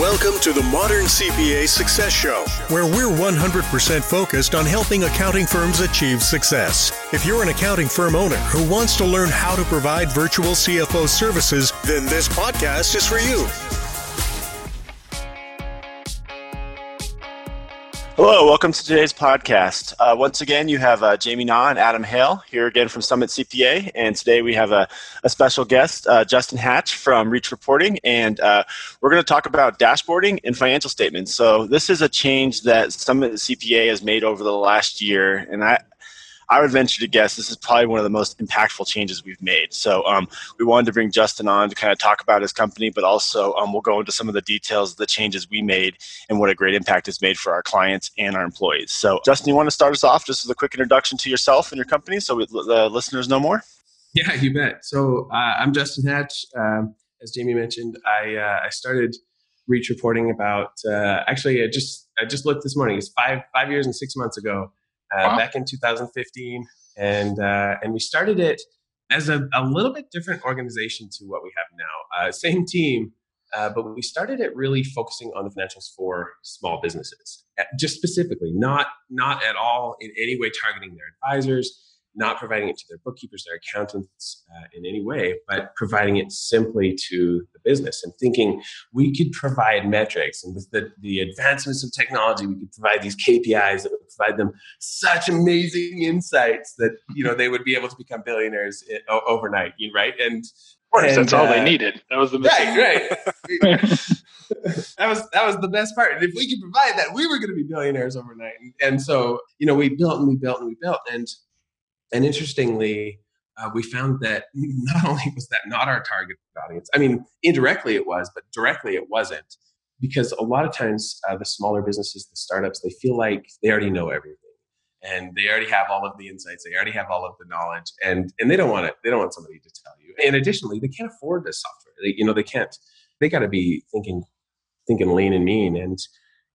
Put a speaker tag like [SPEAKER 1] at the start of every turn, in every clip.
[SPEAKER 1] Welcome to the Modern CPA Success Show, where we're 100% focused on helping accounting firms achieve success. If you're an accounting firm owner who wants to learn how to provide virtual CFO services, then this podcast is for you.
[SPEAKER 2] Hello, welcome to today's podcast. Uh, once again, you have uh, Jamie Nau and Adam Hale here again from Summit CPA, and today we have a, a special guest, uh, Justin Hatch from Reach Reporting, and uh, we're going to talk about dashboarding and financial statements. So this is a change that Summit CPA has made over the last year, and I, I would venture to guess this is probably one of the most impactful changes we've made. So um, we wanted to bring Justin on to kind of talk about his company, but also um, we'll go into some of the details of the changes we made and what a great impact it's made for our clients and our employees. So Justin, you want to start us off just with a quick introduction to yourself and your company so the listeners know more?
[SPEAKER 3] Yeah, you bet. So uh, I'm Justin Hatch. Um, as Jamie mentioned, I, uh, I started Reach Reporting about uh, actually I just I just looked this morning. It's five five years and six months ago wow. back in 2015, and uh, and we started it as a, a little bit different organization to what we have now. Uh, same team, uh, but we started it really focusing on the financials for small businesses, just specifically, not not at all in any way targeting their advisors not providing it to their bookkeepers, their accountants uh, in any way, but providing it simply to the business and thinking we could provide metrics. And with the, the advancements of technology, we could provide these KPIs that would provide them such amazing insights that, you know, they would be able to become billionaires in, o- overnight, right?
[SPEAKER 4] And, of course, and, that's all they uh, needed. That was the
[SPEAKER 3] mistake. Right, right. that was that was the best part. And if we could provide that, we were going to be billionaires overnight. And, and so, you know, we built and we built and we built. And and interestingly, uh, we found that not only was that not our target audience, I mean, indirectly it was, but directly it wasn't. Because a lot of times, uh, the smaller businesses, the startups, they feel like they already know everything, and they already have all of the insights, they already have all of the knowledge, and and they don't want it. They don't want somebody to tell you. And additionally, they can't afford this software. They, you know, they can't. They got to be thinking, thinking lean and mean, and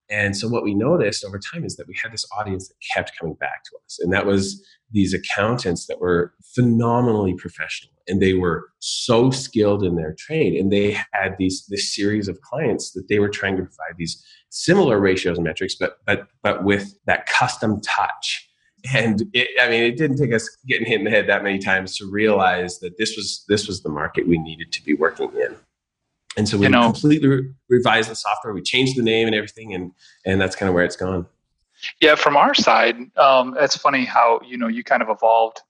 [SPEAKER 3] and so what we noticed over time is that we had this audience that kept coming back to us. And that was these accountants that were phenomenally professional and they were so skilled in their trade. And they had these this series of clients that they were trying to provide these similar ratios and metrics, but but but with that custom touch. And it, I mean, it didn't take us getting hit in the head that many times to realize that this was this was the market we needed to be working in. And so we you know, completely re- revised the software. We changed the name and everything, and and that's kind of where it's gone.
[SPEAKER 4] Yeah, from our side, um, it's funny how you know you kind of evolved.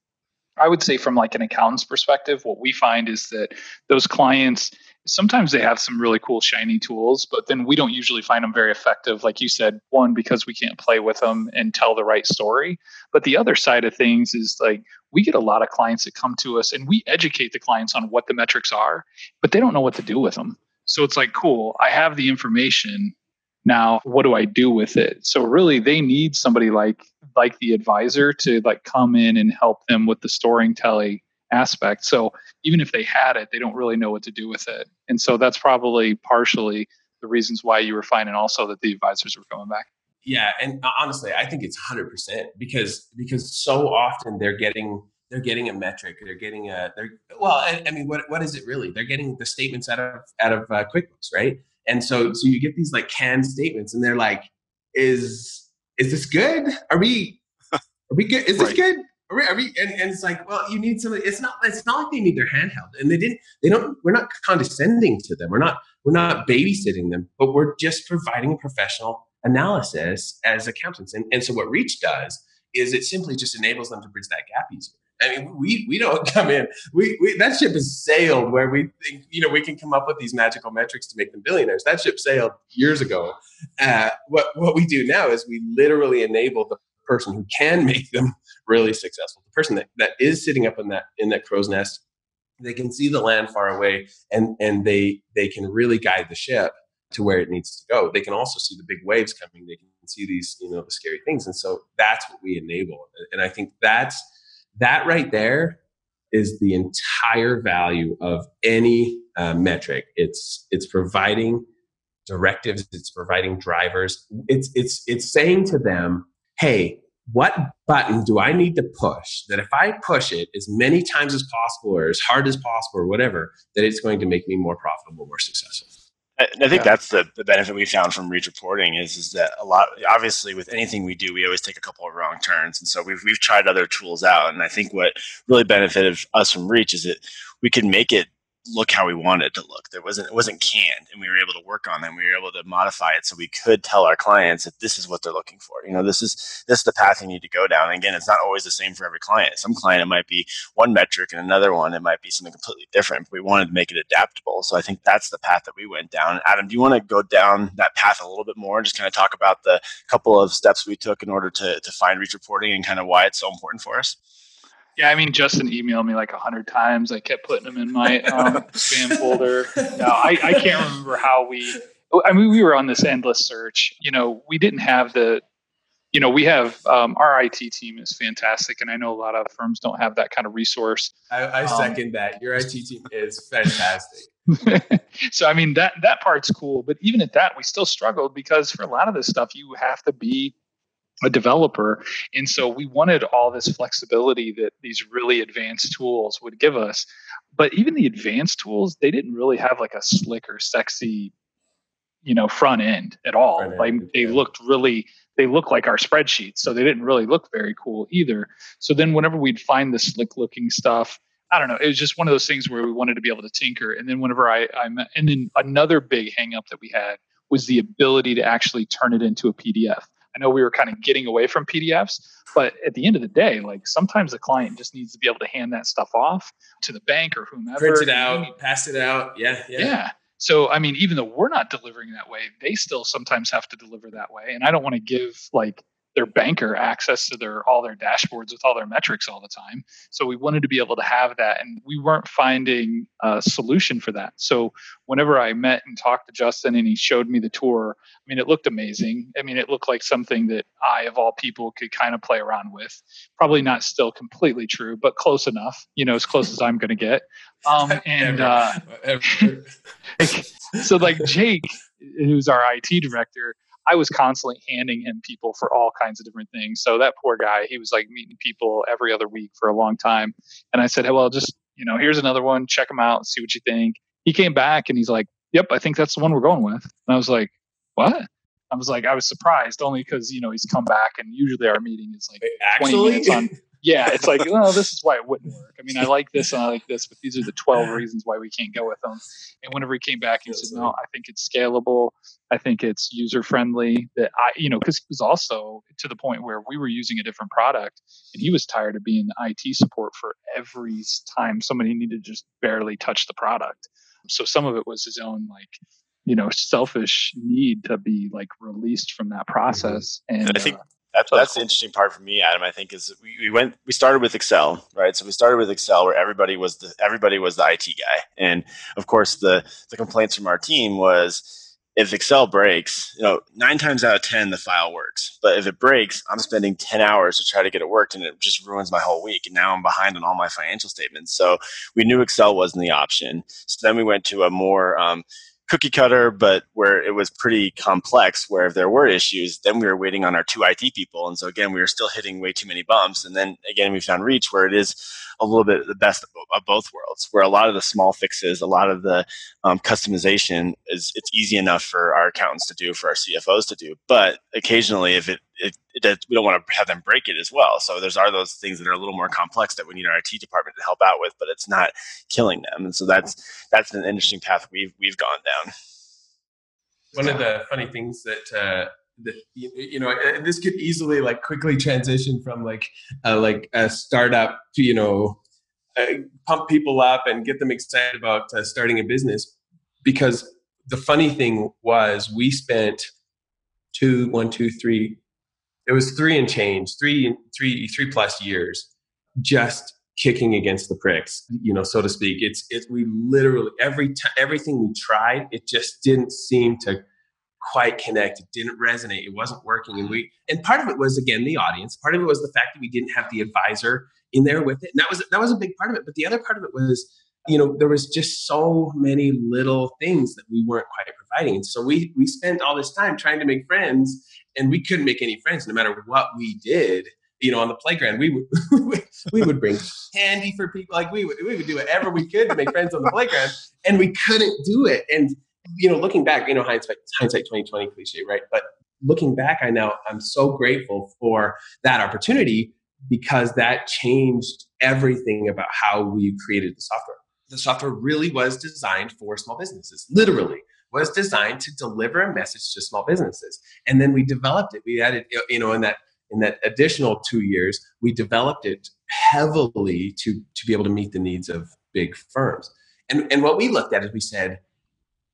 [SPEAKER 4] I would say from like an accountant's perspective, what we find is that those clients sometimes they have some really cool shiny tools, but then we don't usually find them very effective. Like you said, one because we can't play with them and tell the right story. But the other side of things is like we get a lot of clients that come to us and we educate the clients on what the metrics are, but they don't know what to do with them. So it's like, cool, I have the information. Now, what do I do with it? So really they need somebody like like the advisor to like come in and help them with the storytelling aspect. So even if they had it, they don't really know what to do with it. And so that's probably partially the reasons why you were finding also that the advisors were coming back.
[SPEAKER 3] Yeah, and honestly, I think it's hundred percent because because so often they're getting they're getting a metric, they're getting a they're well, I, I mean, what what is it really? They're getting the statements out of out of uh, QuickBooks, right? And so so you get these like canned statements, and they're like, is is this good? Are we are we good? Is this right. good? And, and it's like, well, you need somebody. It's not. It's not like they need their handheld, and they didn't. They don't. We're not condescending to them. We're not. We're not babysitting them, but we're just providing a professional analysis as accountants. And, and so what Reach does is it simply just enables them to bridge that gap easier. I mean, we we don't come in. We, we that ship has sailed where we think you know we can come up with these magical metrics to make them billionaires. That ship sailed years ago. Uh, what what we do now is we literally enable the person who can make them really successful. The person that, that is sitting up in that in that crow's nest, they can see the land far away and and they they can really guide the ship to where it needs to go. They can also see the big waves coming. They can see these, you know, the scary things. And so that's what we enable. And I think that's that right there is the entire value of any uh, metric. It's it's providing directives. It's providing drivers. It's it's it's saying to them, hey, what button do I need to push that if I push it as many times as possible or as hard as possible or whatever, that it's going to make me more profitable, more successful?
[SPEAKER 2] I, I think yeah. that's the, the benefit we found from reach reporting is is that a lot obviously with anything we do we always take a couple of wrong turns and so we've we've tried other tools out and I think what really benefited us from reach is that we can make it look how we wanted it to look. There wasn't it wasn't canned, and we were able to work on them. We were able to modify it so we could tell our clients that this is what they're looking for. You know, this is this is the path you need to go down. And again, it's not always the same for every client. Some client it might be one metric, and another one it might be something completely different. But we wanted to make it adaptable. So I think that's the path that we went down. Adam, do you want to go down that path a little bit more? And just kind of talk about the couple of steps we took in order to to find reach reporting and kind of why it's so important for us.
[SPEAKER 4] Yeah, I mean, Justin emailed me like a hundred times. I kept putting them in my um, spam folder. No, I, I can't remember how we. I mean, we were on this endless search. You know, we didn't have the. You know, we have um, our IT team is fantastic, and I know a lot of firms don't have that kind of resource.
[SPEAKER 3] I, I um, second that. Your IT team is fantastic.
[SPEAKER 4] so I mean that that part's cool, but even at that, we still struggled because for a lot of this stuff, you have to be a developer. And so we wanted all this flexibility that these really advanced tools would give us. But even the advanced tools, they didn't really have like a slick or sexy, you know, front end at all. Front like they yeah. looked really they looked like our spreadsheets. So they didn't really look very cool either. So then whenever we'd find the slick looking stuff, I don't know. It was just one of those things where we wanted to be able to tinker. And then whenever I, I met, and then another big hangup that we had was the ability to actually turn it into a PDF. I know we were kind of getting away from PDFs, but at the end of the day, like sometimes the client just needs to be able to hand that stuff off to the bank or whomever.
[SPEAKER 3] Print it out, pass it out. Yeah, yeah.
[SPEAKER 4] Yeah. So, I mean, even though we're not delivering that way, they still sometimes have to deliver that way. And I don't want to give like their banker access to their all their dashboards with all their metrics all the time. So we wanted to be able to have that, and we weren't finding a solution for that. So whenever I met and talked to Justin, and he showed me the tour, I mean, it looked amazing. I mean, it looked like something that I, of all people, could kind of play around with. Probably not still completely true, but close enough. You know, as close as I'm going to get. Um, and uh, so, like Jake, who's our IT director I was constantly handing him people for all kinds of different things. So that poor guy, he was like meeting people every other week for a long time. And I said, hey, well, just, you know, here's another one. Check them out, see what you think. He came back and he's like, yep, I think that's the one we're going with. And I was like, what? I was like, I was surprised only because, you know, he's come back and usually our meeting is like Actually? 20 minutes on yeah, it's like, oh, this is why it wouldn't work. I mean, I like this and I like this, but these are the 12 reasons why we can't go with them. And whenever he came back, he said, no, I think it's scalable. I think it's user friendly. That I, you know, because he was also to the point where we were using a different product and he was tired of being IT support for every time somebody needed to just barely touch the product. So some of it was his own, like, you know, selfish need to be like released from that process. And
[SPEAKER 2] I think uh, that's that's the interesting part for me, Adam. I think is we, we went we started with Excel, right? So we started with Excel, where everybody was the everybody was the IT guy, and of course the the complaints from our team was if Excel breaks, you know, nine times out of ten the file works, but if it breaks, I'm spending ten hours to try to get it worked, and it just ruins my whole week. And now I'm behind on all my financial statements. So we knew Excel wasn't the option. So then we went to a more um, cookie cutter, but where it was pretty complex, where if there were issues, then we were waiting on our two IT people. And so again, we were still hitting way too many bumps. And then again, we found Reach where it is a little bit the best of both worlds, where a lot of the small fixes, a lot of the um, customization is it's easy enough for our accountants to do, for our CFOs to do. But occasionally, if it it, it, we don't want to have them break it as well. So there's are those things that are a little more complex that we need our IT department to help out with, but it's not killing them. And so that's that's an interesting path we've we've gone down.
[SPEAKER 3] One of the funny things that uh, that you, you know this could easily like quickly transition from like uh, like a startup to you know uh, pump people up and get them excited about uh, starting a business because the funny thing was we spent two one two three it was three and change, three, three, three plus years, just kicking against the pricks, you know, so to speak. It's it's we literally every time everything we tried, it just didn't seem to quite connect. It didn't resonate. It wasn't working. And we and part of it was again the audience. Part of it was the fact that we didn't have the advisor in there with it. And that was that was a big part of it. But the other part of it was you know there was just so many little things that we weren't quite providing and so we we spent all this time trying to make friends and we couldn't make any friends no matter what we did you know on the playground we would we would bring candy for people like we would we would do whatever we could to make friends on the playground and we couldn't do it and you know, looking back, you know, hindsight, hindsight 2020 cliche, right? But looking back, I now I'm so grateful for that opportunity because that changed everything about how we created the software. The software really was designed for small businesses, literally was designed to deliver a message to small businesses. And then we developed it. We added, you know, in that in that additional two years, we developed it heavily to to be able to meet the needs of big firms. And and what we looked at is we said,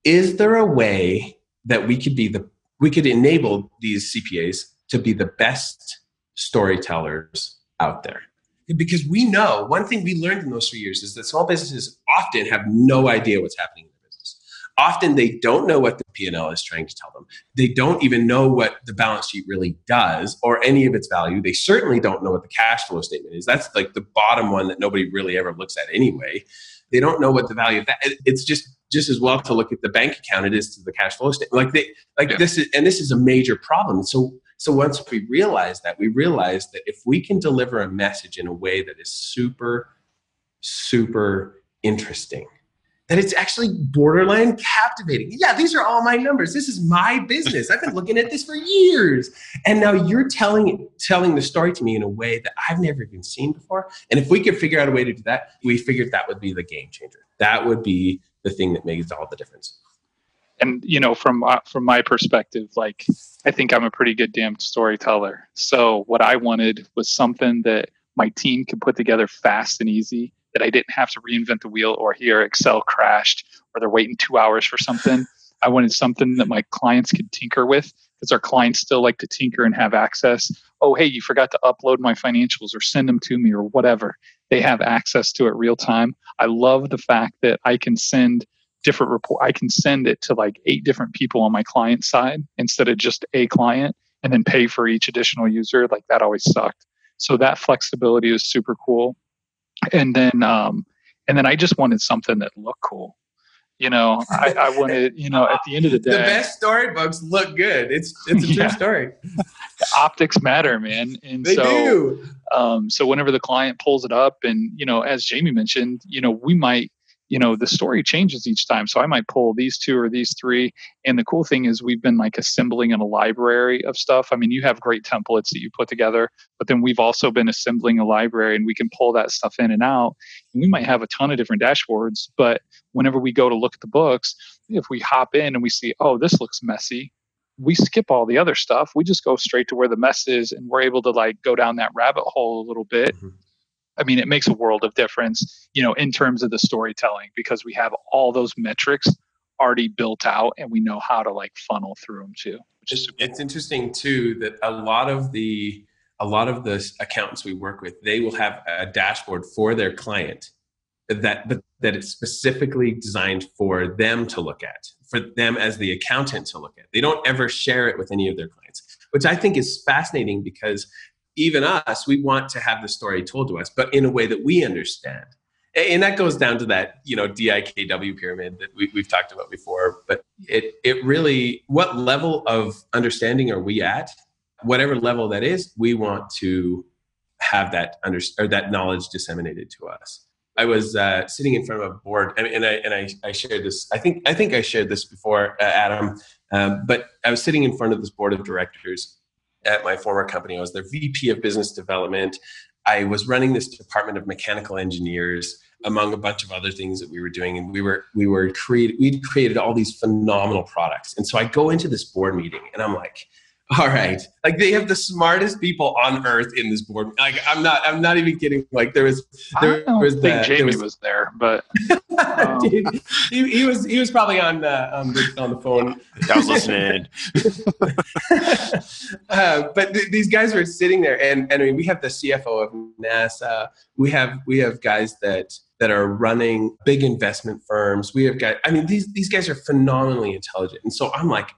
[SPEAKER 3] is there a way that we could be the we could enable these CPAs to be the best storytellers out there? Because we know one thing we learned in those three years is that small businesses often have no idea what's happening. Often they don't know what the P&L is trying to tell them. They don't even know what the balance sheet really does or any of its value. They certainly don't know what the cash flow statement is. That's like the bottom one that nobody really ever looks at anyway. They don't know what the value of that. It's just just as well to look at the bank account it is to the cash flow statement. Like they like yeah. this is and this is a major problem. So so once we realize that, we realize that if we can deliver a message in a way that is super, super interesting, that it's actually borderline captivating. Yeah, these are all my numbers. This is my business. I've been looking at this for years. And now you're telling telling the story to me in a way that I've never even seen before. And if we could figure out a way to do that, we figured that would be the game changer. That would be the thing that makes all the difference
[SPEAKER 4] and you know from uh, from my perspective like i think i'm a pretty good damn storyteller so what i wanted was something that my team could put together fast and easy that i didn't have to reinvent the wheel or hear excel crashed or they're waiting two hours for something i wanted something that my clients could tinker with because our clients still like to tinker and have access oh hey you forgot to upload my financials or send them to me or whatever they have access to it real time i love the fact that i can send different report. I can send it to like eight different people on my client side instead of just a client and then pay for each additional user. Like that always sucked. So that flexibility is super cool. And then, um, and then I just wanted something that looked cool. You know, I, I wanted, you know, at the end of the day,
[SPEAKER 3] the best storybooks look good. It's it's a true story.
[SPEAKER 4] optics matter, man. And
[SPEAKER 3] they
[SPEAKER 4] so,
[SPEAKER 3] do.
[SPEAKER 4] Um, so whenever the client pulls it up, and you know, as Jamie mentioned, you know, we might you know the story changes each time. So i might pull these two or these three. And the cool thing is we've been like assembling in a library of stuff. I mean you have great templates that you put together but then we've also been assembling a library and we can pull that stuff in and out. And we might have a ton of different dashboards but whenever we go to look at the books if we hop in and we see oh this looks messy we skip all the other stuff. We just go straight to where the mess is and we're able to like go down that rabbit hole a little bit mm-hmm I mean, it makes a world of difference, you know, in terms of the storytelling because we have all those metrics already built out and we know how to like funnel through them too.
[SPEAKER 3] Which is it's cool. interesting too that a lot of the a lot of the accountants we work with, they will have a dashboard for their client that but that it's specifically designed for them to look at, for them as the accountant to look at. They don't ever share it with any of their clients, which I think is fascinating because even us, we want to have the story told to us, but in a way that we understand. And that goes down to that, you know, DIKW pyramid that we, have talked about before. But it it really, what level of understanding are we at? Whatever level that is, we want to have that under or that knowledge disseminated to us. I was uh, sitting in front of a board, and, and I and I, I, shared this. I think I think I shared this before, uh, Adam. Um, but I was sitting in front of this board of directors, at my former company. I was their VP of business development. I was running this department of mechanical engineers among a bunch of other things that we were doing and we were we were created we'd created all these phenomenal products and so i go into this board meeting and i'm like all right. Like they have the smartest people on earth in this board. Like i'm not i'm not even kidding. Like there was there
[SPEAKER 4] I don't
[SPEAKER 3] was
[SPEAKER 4] think the, jamie there was, was, there but
[SPEAKER 3] um. Dude, he, he, was he was probably on uh, on, the, on the phone.
[SPEAKER 2] I was listening.
[SPEAKER 3] Uh, but th- these guys were sitting there and, and I mean, we have the cfo of nasa. We have we have guys that that are running big investment firms. We have guys i mean these these guys are phenomenally intelligent. And so i'm like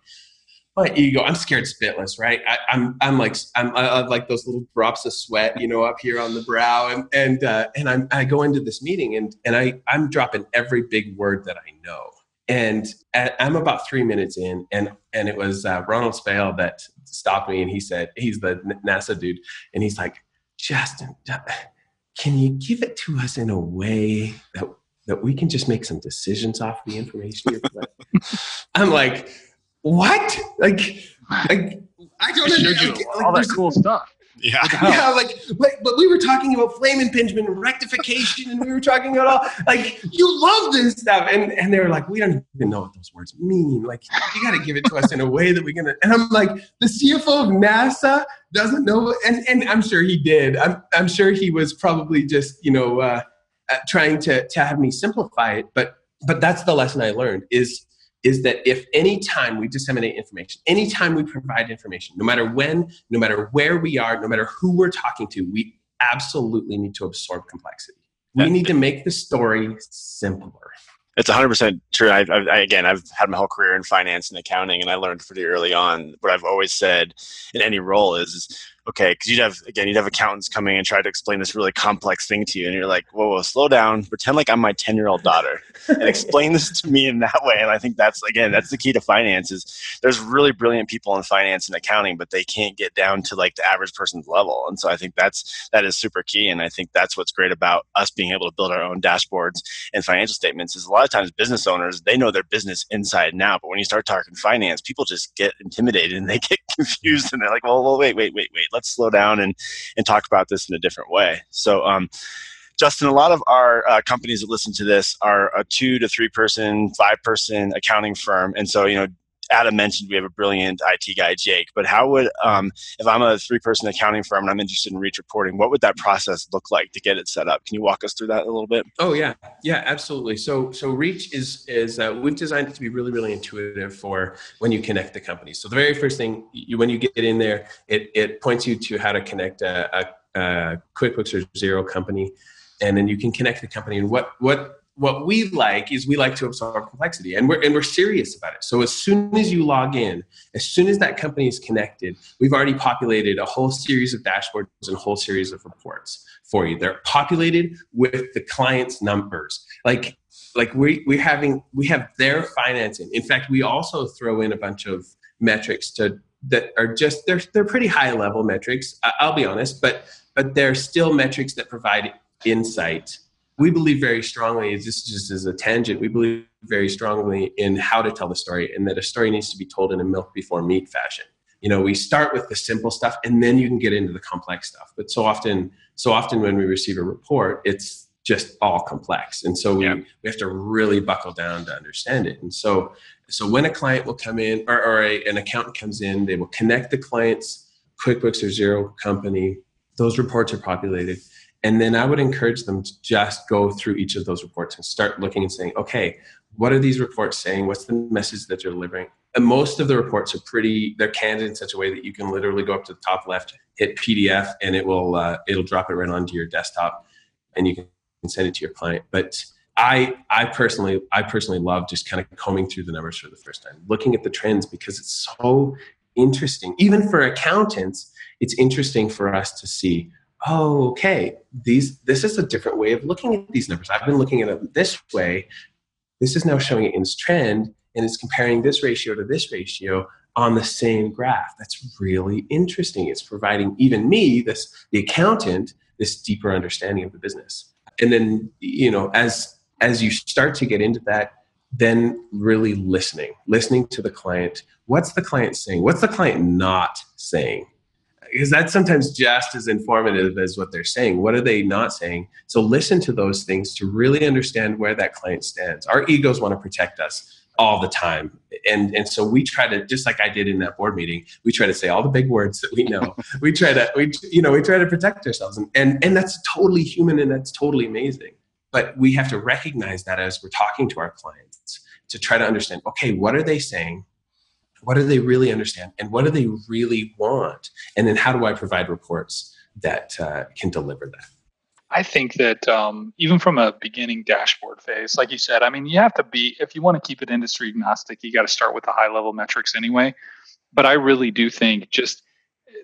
[SPEAKER 3] my ego. I'm scared spitless, right? I, am I'm, I'm like I'm I have like those little drops of sweat, you know, up here on the brow, and and uh, and I'm, I go into this meeting and and I I'm dropping every big word that I know, and I'm about three minutes in, and and it was uh, Ronald Spale that stopped me, and he said he's the NASA dude, and he's like, Justin, can you give it to us in a way that that we can just make some decisions off the information. I'm like, what? Like, like I don't
[SPEAKER 4] know. Like, all that cool stuff.
[SPEAKER 2] Yeah.
[SPEAKER 3] Yeah, like, like, but we were talking about flame impingement and rectification, and we were talking about all like you love this stuff, and and they were like, we don't even know what those words mean. Like, you got to give it to us in a way that we're gonna. And I'm like, the CFO of NASA doesn't know, and and I'm sure he did. I'm I'm sure he was probably just you know uh, uh trying to to have me simplify it, but but that's the lesson I learned is is that if any time we disseminate information, anytime we provide information, no matter when, no matter where we are, no matter who we're talking to, we absolutely need to absorb complexity. We need to make the story simpler.
[SPEAKER 2] It's 100% true. I, I, again, I've had my whole career in finance and accounting, and I learned pretty early on what I've always said in any role is, is okay, because you'd have again, you'd have accountants coming and try to explain this really complex thing to you, and you're like, whoa, whoa, slow down, pretend like I'm my ten year old daughter, and explain this to me in that way. And I think that's again, that's the key to finance. Is there's really brilliant people in finance and accounting, but they can't get down to like the average person's level. And so I think that's that is super key, and I think that's what's great about us being able to build our own dashboards and financial statements. Is a lot of times business owners they know their business inside and out, but when you start talking finance, people just get intimidated and they get confused, and they're like, well, well, wait, wait, wait, wait let's slow down and and talk about this in a different way. So. Um, Justin, a lot of our uh, companies that listen to this are a two to three person, five person accounting firm. And so, you know, Adam mentioned we have a brilliant IT guy, Jake. But how would, um, if I'm a three-person accounting firm and I'm interested in reach reporting, what would that process look like to get it set up? Can you walk us through that a little bit?
[SPEAKER 3] Oh yeah, yeah, absolutely. So so reach is is uh, we've designed it to be really really intuitive for when you connect the companies. So the very first thing you, when you get in there, it it points you to how to connect a, a, a QuickBooks or Xero company, and then you can connect the company and what what what we like is we like to absorb complexity and we're, and we're serious about it. So as soon as you log in, as soon as that company is connected, we've already populated a whole series of dashboards and a whole series of reports for you. They're populated with the client's numbers. Like, like we, we're having, we have their financing. In fact, we also throw in a bunch of metrics to, that are just, they're, they're pretty high level metrics. I'll be honest, but, but they're still metrics that provide insight we believe very strongly, just just as a tangent, we believe very strongly in how to tell the story and that a story needs to be told in a milk before meat fashion. You know, we start with the simple stuff and then you can get into the complex stuff. But so often, so often when we receive a report, it's just all complex. And so we, yeah. we have to really buckle down to understand it. And so so when a client will come in or, or a, an accountant comes in, they will connect the client's QuickBooks or Xero company. Those reports are populated and then I would encourage them to just go through each of those reports and start looking and saying, okay, what are these reports saying? What's the message that they're delivering? And most of the reports are pretty, they're candid in such a way that you can literally go up to the top left, hit PDF, and it will, uh, it'll drop it right onto your desktop and you can send it to your client. But I, I personally, I personally love just kind of combing through the numbers for the first time, looking at the trends because it's so interesting. Even for accountants, it's interesting for us to see oh, okay, these this is a different way of looking at these numbers. I've been looking at it this way. This is now showing it in this trend, and it's comparing this ratio to this ratio on the same graph. That's really interesting. It's providing even me, this the accountant, this deeper understanding of the business. And then, you know, as as you start to get into that, then really listening, listening to the client. What's the client saying? What's the client not saying? Because that's sometimes just as informative as what they're saying. What are they not saying? So listen to those things to really understand where that client stands. Our egos want to protect us all the time. And and so we try to just like I did in that board meeting, we try to say all the big words that we know. we try to we you know, we try to protect ourselves and, and and that's totally human and that's totally amazing. But we have to recognize that as we're talking to our clients to try to understand, okay, what are they saying? What do they really understand and what do they really want? And then how do i provide reports that uh, can deliver that?
[SPEAKER 4] I think that um, even from a beginning dashboard phase like you said i mean you have to be if you want to keep it industry agnostic you got to start with the high level metrics anyway. But i really do think just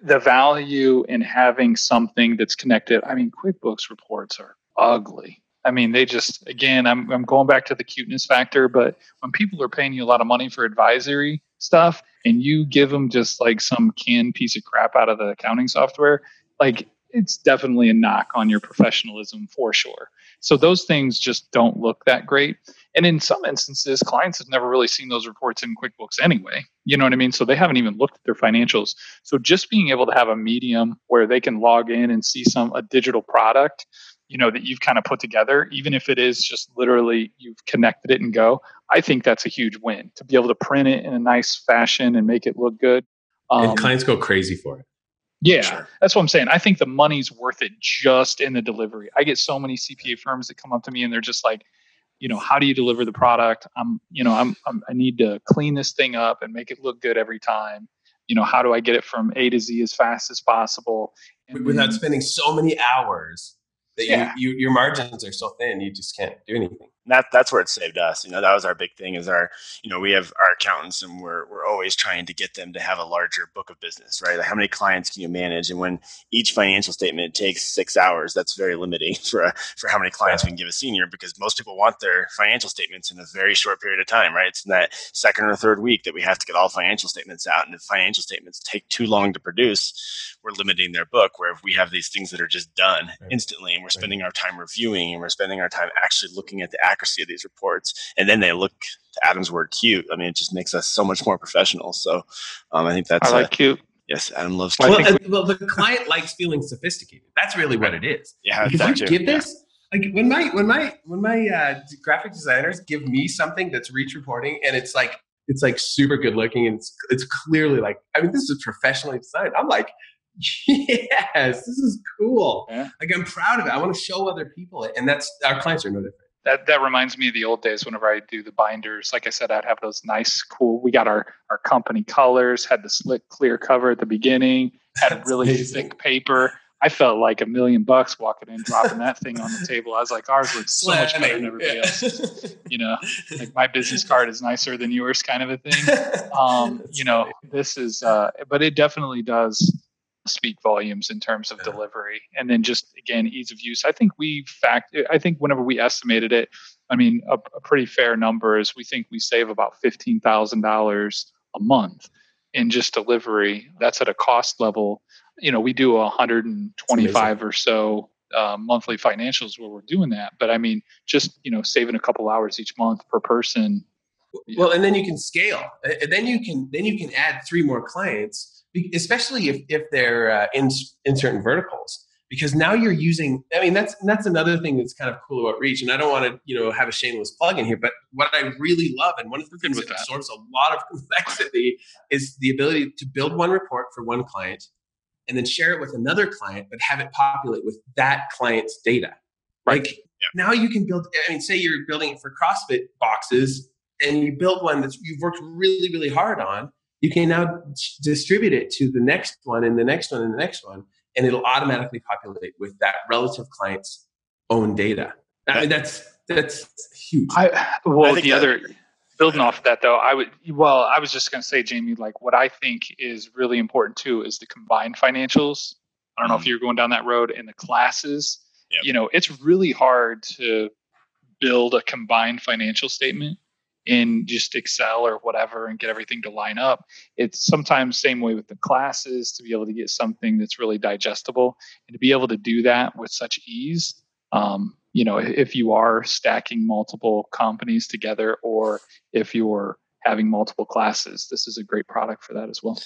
[SPEAKER 4] the value in having something that's connected i mean quickbooks reports are ugly. I mean, they just again, I'm I'm going back to the cuteness factor, but when people are paying you a lot of money for advisory stuff and you give them just like some canned piece of crap out of the accounting software, like it's definitely a knock on your professionalism for sure. So those things just don't look that great. And in some instances, clients have never really seen those reports in QuickBooks anyway. You know what I mean? So they haven't even looked at their financials. So just being able to have a medium where they can log in and see some a digital product, you know, that you've kind of put together, even if it is just literally you've connected it and go, I think that's a huge win to be able to print it in a nice fashion and make it look good.
[SPEAKER 3] Um, and clients go crazy for it.
[SPEAKER 4] Yeah, sure. that's what I'm saying. I think the money's worth it just in the delivery. I get so many CPA firms that come up to me and they're just like, you know, how do you deliver the product? I'm, you know, I'm, I'm I need to clean this thing up and make it look good every time. You know, how do I get it from A to Z as fast as possible?
[SPEAKER 3] And Without then, spending so many hours that yeah. you, you your margins are so thin, you just can't do anything
[SPEAKER 2] that that's where it saved us. You know, that was our big thing. Is our you know we have our accountants, and we're we're always trying to get them to have a larger book of business, right? Like how many clients can you manage? And when each financial statement takes six hours, that's very limiting for a, for how many clients we can give a senior because most people want their financial statements in a very short period of time, right? It's in that second or third week that we have to get all financial statements out, and if financial statements take too long to produce, we're limiting their book. Where if we have these things that are just done right. instantly, and we're spending right. our time reviewing, and we're spending our time actually looking at the accuracy of these reports, and then they look to Adam's word cute. I mean, it just makes us so much more professional. So um, I think that's
[SPEAKER 4] I like cute.
[SPEAKER 2] Yes, Adam loves.
[SPEAKER 3] Well, we, well, the client likes feeling sophisticated. That's really what it is.
[SPEAKER 2] Yeah,
[SPEAKER 3] because you give this. Like when my when my when my uh, graphic designers give me something that's reach reporting and it's like it's like super good looking and it's it's clearly like I mean this is professionally designed. I'm like yes, this is cool. Yeah. Like I'm proud of it. I want to show other people it, and that's our clients are no different
[SPEAKER 4] that that reminds me of the old days whenever I do the binders. Like I said, I'd have those nice, cool. We got our our company colors, had the slick clear cover at the beginning, had a really thick paper. I felt like a million bucks walking in, dropping that thing on the table. I was like, ours looks so much better than everybody yeah. else. You know, like my business card is nicer than yours, kind of a thing. Um, you know, funny. this is, uh, but it definitely does speak volumes in terms of yeah. delivery and then just again ease of use. I think we fact i think whenever we estimated it i mean a, a pretty fair number is we think we save about $15000 a month in just delivery. That's at a cost level. You know we do 125 or so uh, monthly financials where we're doing that. But i mean just you know saving a couple hours each month per person.
[SPEAKER 3] Well and then you can scale. And then you can then you can add three more clients especially if, if they're uh, in, in certain verticals because now you're using i mean that's that's another thing that's kind of cool about reach and i don't want to you know have a shameless plug in here but what i really love and one of the things that, absorbs a lot of complexity is the ability to build one report for one client and then share it with another client but have it populate with that client's data. Like yeah. now you can build i mean say you're building it for crossfit boxes and you build one that you've worked really really hard on you can now distribute it to the next one and the next one and the next one, and it'll automatically populate with that relative client's own data. I mean, that's that's huge.
[SPEAKER 4] I, well, I the other building off of that though, I would well, I was just going to say, Jamie, like what I think is really important too is the combined financials. I don't know if mm. you're going down that road in the classes. Yep. You know, it's really hard to build a combined financial statement in just Excel or whatever and get everything to line up. It's sometimes same way with the classes to be able to get something that's really digestible and to be able to do that with such ease. Um, you know, if you are stacking multiple companies together or if you're having multiple classes, this is a great product for that as well.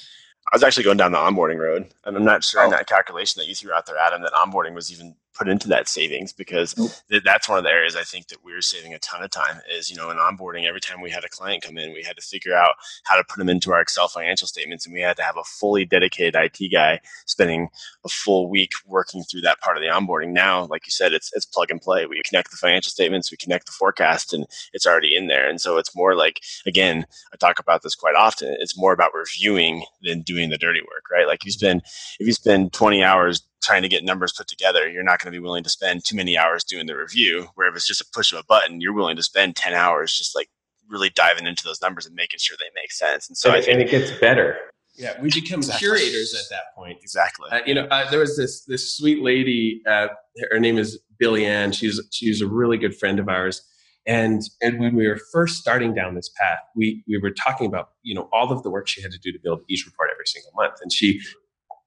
[SPEAKER 2] I was actually going down the onboarding road, and I'm not sure oh. in that calculation that you threw out there, Adam, that onboarding was even put into that savings because th- that's one of the areas I think that we are saving a ton of time is, you know, in onboarding, every time we had a client come in, we had to figure out how to put them into our Excel financial statements. And we had to have a fully dedicated IT guy spending a full week working through that part of the onboarding. Now, like you said, it's, it's plug and play. We connect the financial statements, we connect the forecast and it's already in there. And so it's more like, again, I talk about this quite often. It's more about reviewing than doing the dirty work, right? Like you spend, if you spend 20 hours trying to get numbers put together, you're not going to be willing to spend too many hours doing the review. Where if it's just a push of a button, you're willing to spend 10 hours just like really diving into those numbers and making sure they make sense. And so
[SPEAKER 3] and,
[SPEAKER 2] think,
[SPEAKER 3] and it gets better. Yeah, we become exactly. curators at that point.
[SPEAKER 2] Exactly.
[SPEAKER 3] Uh, you know, uh, there was this this sweet lady. Uh, her name is Billy Ann. She's she's a really good friend of ours. And and when we were first starting down this path, we we were talking about you know all of the work she had to do to build each report every single month. And she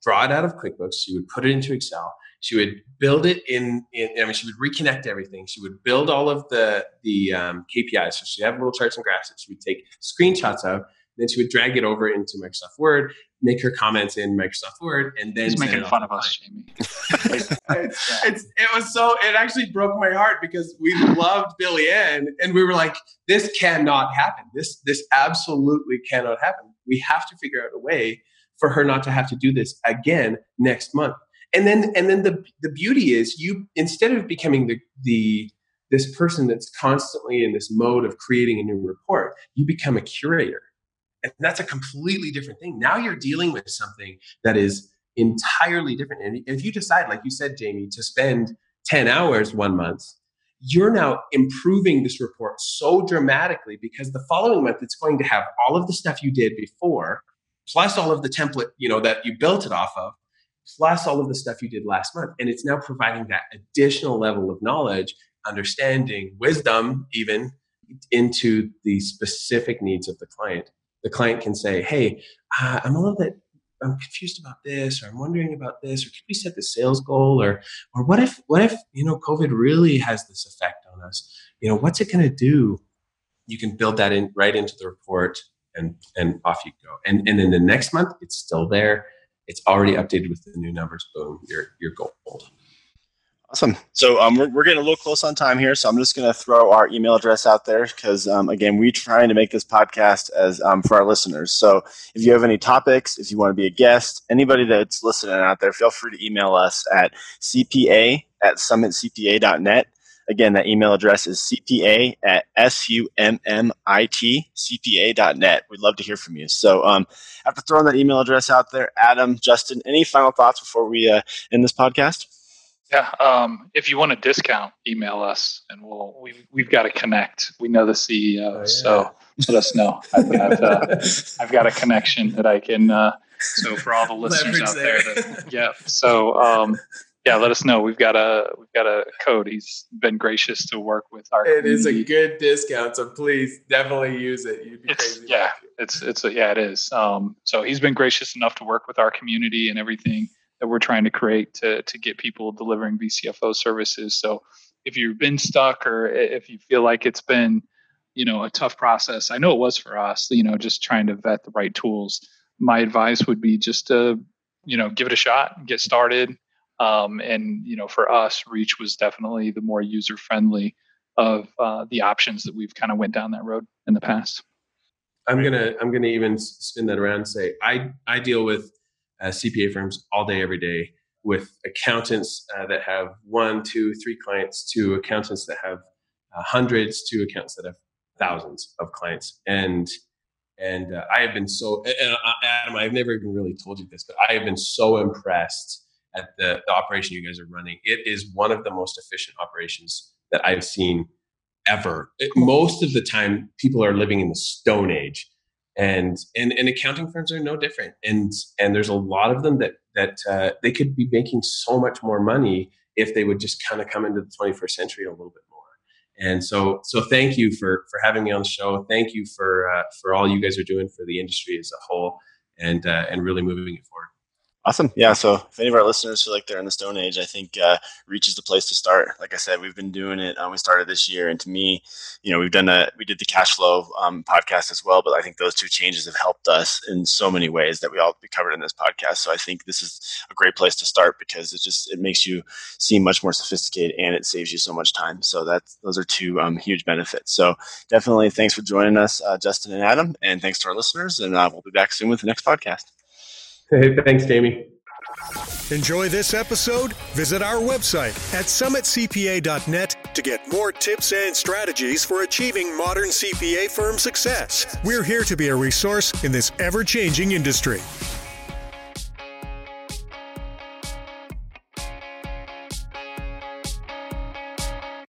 [SPEAKER 3] draw it out of QuickBooks. She would put it into Excel, She would build it in, in I mean, she would reconnect everything. She would build all of the the um, KPIs. So she'd have little charts and graphs that she would take screenshots of. Then she would drag it over into Microsoft Word, make her comments in Microsoft Word, and then
[SPEAKER 4] He's making fun of us, Jamie.
[SPEAKER 3] it's, it's, it was so it actually broke my heart because we loved Billy Ann and we were like, this cannot happen. This this absolutely cannot happen. We have to figure out a way for her not to have to do this again next month. And then and then the the beauty is you instead of becoming the the this person that's constantly in this mode of creating a new report, you become a curator. And that's a completely different thing. Now you're dealing with something that is entirely different. And if you decide, like you said, Jamie, to spend 10 hours one month, you're now improving this report so dramatically because the following month it's going to have all of the stuff you did before plus all of the template you know that you built it off of. Plus all of the stuff you did last month. And it's now providing that additional level of knowledge understanding wisdom even into the specific needs of the client. The client can say hey uh, i'm a little bit i'm confused about this or i'm wondering about this or could we set the sales goal or or what if what if you know covid really has this effect on us? You know what's it going to do? You can build that in right into the report and and off you go. And and then the next month it's still there. It's already updated with the new numbers. Boom, you're you're gold.
[SPEAKER 2] Awesome. So um, we're, we're getting a little close on time here, so I'm just going to throw our email address out there because um, again, we're trying to make this podcast as um, for our listeners. So if you have any topics, if you want to be a guest, anybody that's listening out there, feel free to email us at cpa at summitcpa.net. Again, that email address is cpa at S-U-M-M-I-T, cpa.net. We'd love to hear from you. So um, after throwing that email address out there, Adam, Justin, any final thoughts before we uh, end this podcast?
[SPEAKER 4] Yeah, um, if you want a discount, email us, and we'll we've we've got to connect. We know the CEO, oh, yeah. so let us know. I've, I've, uh, I've, got a connection that I can. Uh, so for all the listeners out there, that, yeah. So um, yeah, let us know. We've got a we've got a code. He's been gracious to work with our.
[SPEAKER 3] It community. is a good discount, so please definitely use it.
[SPEAKER 4] You'd be it's, yeah, it's it's a, yeah, it is. Um, so he's been gracious enough to work with our community and everything that we're trying to create to to get people delivering VCFO services. So if you've been stuck or if you feel like it's been you know a tough process, I know it was for us. You know, just trying to vet the right tools. My advice would be just to you know give it a shot, get started um, and you know, for us, Reach was definitely the more user friendly of uh, the options that we've kind of went down that road in the past.
[SPEAKER 3] I'm gonna I'm gonna even spin that around and say I I deal with uh, CPA firms all day every day with accountants uh, that have one, two, three clients, to accountants that have uh, hundreds, to accountants that have thousands of clients, and and uh, I have been so and uh, Adam, I've never even really told you this, but I have been so impressed at the, the operation you guys are running. It is one of the most efficient operations that I've seen ever. It, most of the time, people are living in the Stone Age, and and, and accounting firms are no different. And and there's a lot of them that that uh, they could be making so much more money if they would just kind of come into the 21st century a little bit more. And so so thank you for for having me on the show. Thank you for uh, for all you guys are doing for the industry as a whole, and uh, and really moving it forward.
[SPEAKER 2] Awesome. Yeah. So if any of our listeners feel like they're in the Stone Age, I think uh, Reach is the place to start. Like I said, we've been doing it. Um, we started this year, and to me, you know, we've done a we did the cash flow um, podcast as well. But I think those two changes have helped us in so many ways that we all be covered in this podcast. So I think this is a great place to start because it just it makes you seem much more sophisticated and it saves you so much time. So that's those are two um, huge benefits. So definitely, thanks for joining us, uh, Justin and Adam, and thanks to our listeners. And uh, we'll be back soon with the next podcast.
[SPEAKER 3] Hey, thanks, Jamie.
[SPEAKER 1] Enjoy this episode? Visit our website at summitcpa.net to get more tips and strategies for achieving modern CPA firm success. We're here to be a resource in this ever changing industry.